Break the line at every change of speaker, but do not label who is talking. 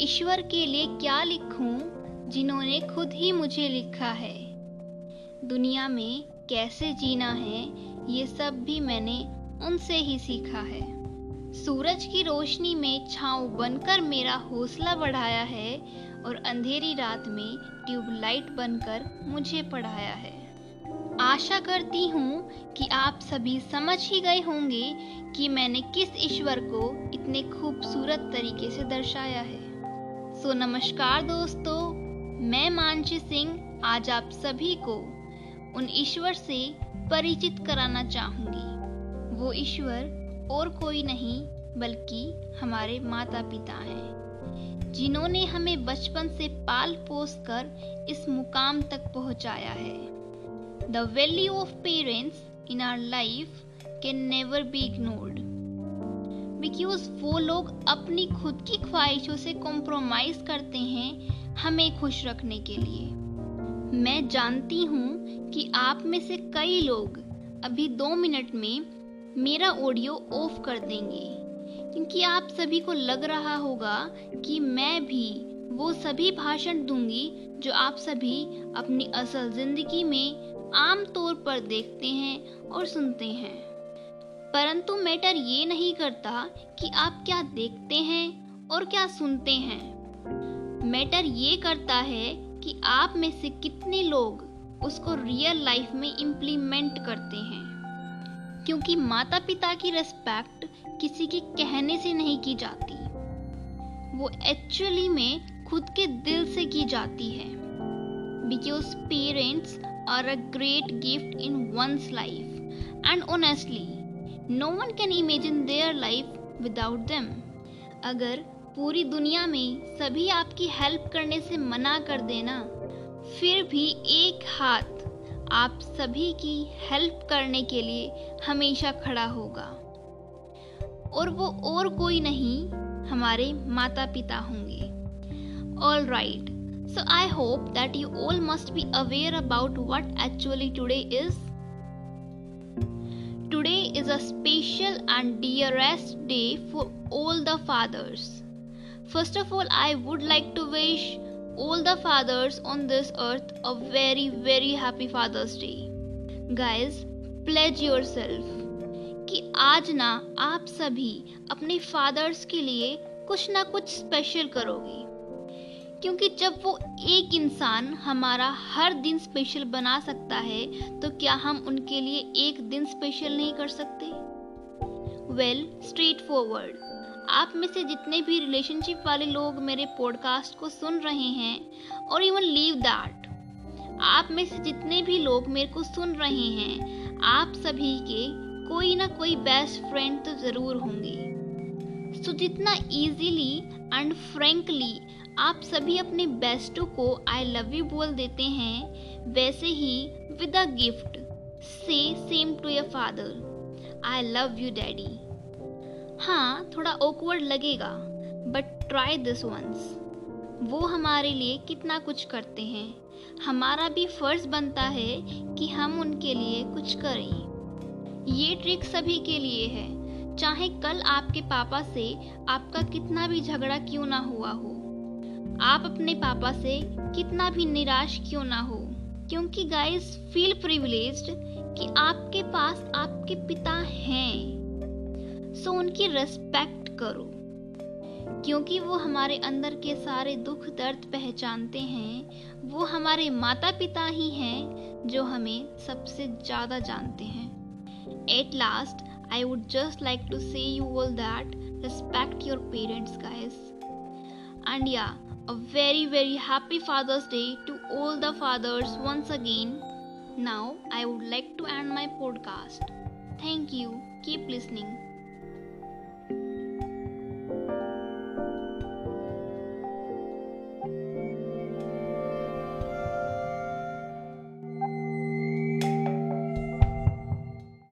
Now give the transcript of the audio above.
ईश्वर के लिए क्या लिखूं, जिन्होंने खुद ही मुझे लिखा है? दुनिया में कैसे जीना है, ये सब भी मैंने उनसे ही सीखा है। सूरज की रोशनी में छांव बनकर मेरा हौसला बढ़ाया है और अंधेरी रात में ट्यूबलाइट बनकर मुझे पढ़ाया है। आशा करती हूँ कि आप सभी समझ ही गए होंगे कि मैंने किस ईश्वर को इतने खूबसूरत तरीके से दर्शाया है। सो so, नमस्कार दोस्तों मैं मानसी सिंह आज आप सभी को उन ईश्वर से परिचित कराना चाहूँगी। वो ईश्वर और कोई नहीं बल्कि हमारे माता पिता हैं जिन्होंने हमें बचपन से पाल पोस कर इस मुकाम तक पहुँचाया है। The value of parents in our life can never be ignored because वो लोग अपनी खुद की ख्वाहिशों से कॉम्प्रोमाइज करते हैं हमें खुश रखने के लिए। मैं जानती हूँ कि आप में से कई लोग अभी दो मिनट में मेरा ऑडियो ऑफ़ कर देंगे, क्योंकि आप सभी को लग रहा होगा कि मैं भी वो सभी भाषण दूँगी जो आप सभी अपनी असल ज़िंदगी में आम तौर पर देखते हैं और सुनते हैं। परंतु मैटर ये नहीं करता कि आप क्या देखते हैं और क्या सुनते हैं। मैटर ये करता है कि आप में से कितने लोग उसको रियल लाइफ में इम्प्लीमेंट करते हैं। क्योंकि माता पिता की रेस्पेक्ट किसी के कहने से नहीं की जाती। वो एक्चुअली में खुद के दिल से की जाती है। Because parents are a great gift in one's life and honestly no one can imagine their life without them अगर पूरी दुनिया में सभी आपकी हेल्प करने से मना कर देना, फिर भी एक हाथ आप सभी की हेल्प करने के लिए हमेशा खड़ा होगा। और वो और कोई नहीं, हमारे माता पिता होंगे। All right so I hope that you all must be aware about what actually today is is a special and dearest day for all the fathers. First of all, I would like to wish all the fathers on this earth a very, very happy Father's Day. Guys, pledge yourself कि आज ना आप सभी अपने fathers के लिए कुछ ना कुछ स्पेशल करोगे क्योंकि जब वो एक इंसान हमारा हर दिन स्पेशल बना सकता है तो क्या हम उनके लिए एक दिन स्पेशल नहीं कर सकते? वेल स्ट्रेट फॉरवर्ड आप में से जितने भी रिलेशनशिप वाले लोग मेरे पॉडकास्ट को सुन रहे हैं और इवन लीव दैट आप में से जितने भी लोग मेरे को सुन रहे हैं आप सभी के कोई ना कोई बेस्ट फ्रेंड तो ज़रूर होंगे। सो so, जितना इजीली एंड फ्रेंकली आप सभी अपने बेस्टों को आई लव यू बोल देते हैं, वैसे ही with a gift say same to your father I love you daddy हाँ थोड़ा ऑकवर्ड लगेगा बट ट्राई दिस वंस वो हमारे लिए कितना कुछ करते हैं। हमारा भी फ़र्ज़ बनता है कि हम उनके लिए कुछ करें। ये ट्रिक सभी के लिए है। चाहे कल आपके पापा से आपका कितना भी झगड़ा क्यों ना हुआ हो। आप अपने पापा से कितना भी निराश क्यों ना हो। क्योंकि गाइस फील प्रिविलेज्ड कि आपके पास आपके पिता हैं। सो उनकी रेस्पेक्ट करो। क्योंकि वो हमारे अंदर के सारे दुख, दर्द पहचानते हैं। वो हमारे माता पिता ही हैं, जो हमें सबसे ज़्यादा जानते हैं। At last I would just like to say you all that respect your parents, guys and yeah a very very happy father's day to all the fathers once again. Now i would like to end my podcast. Thank you. Keep listening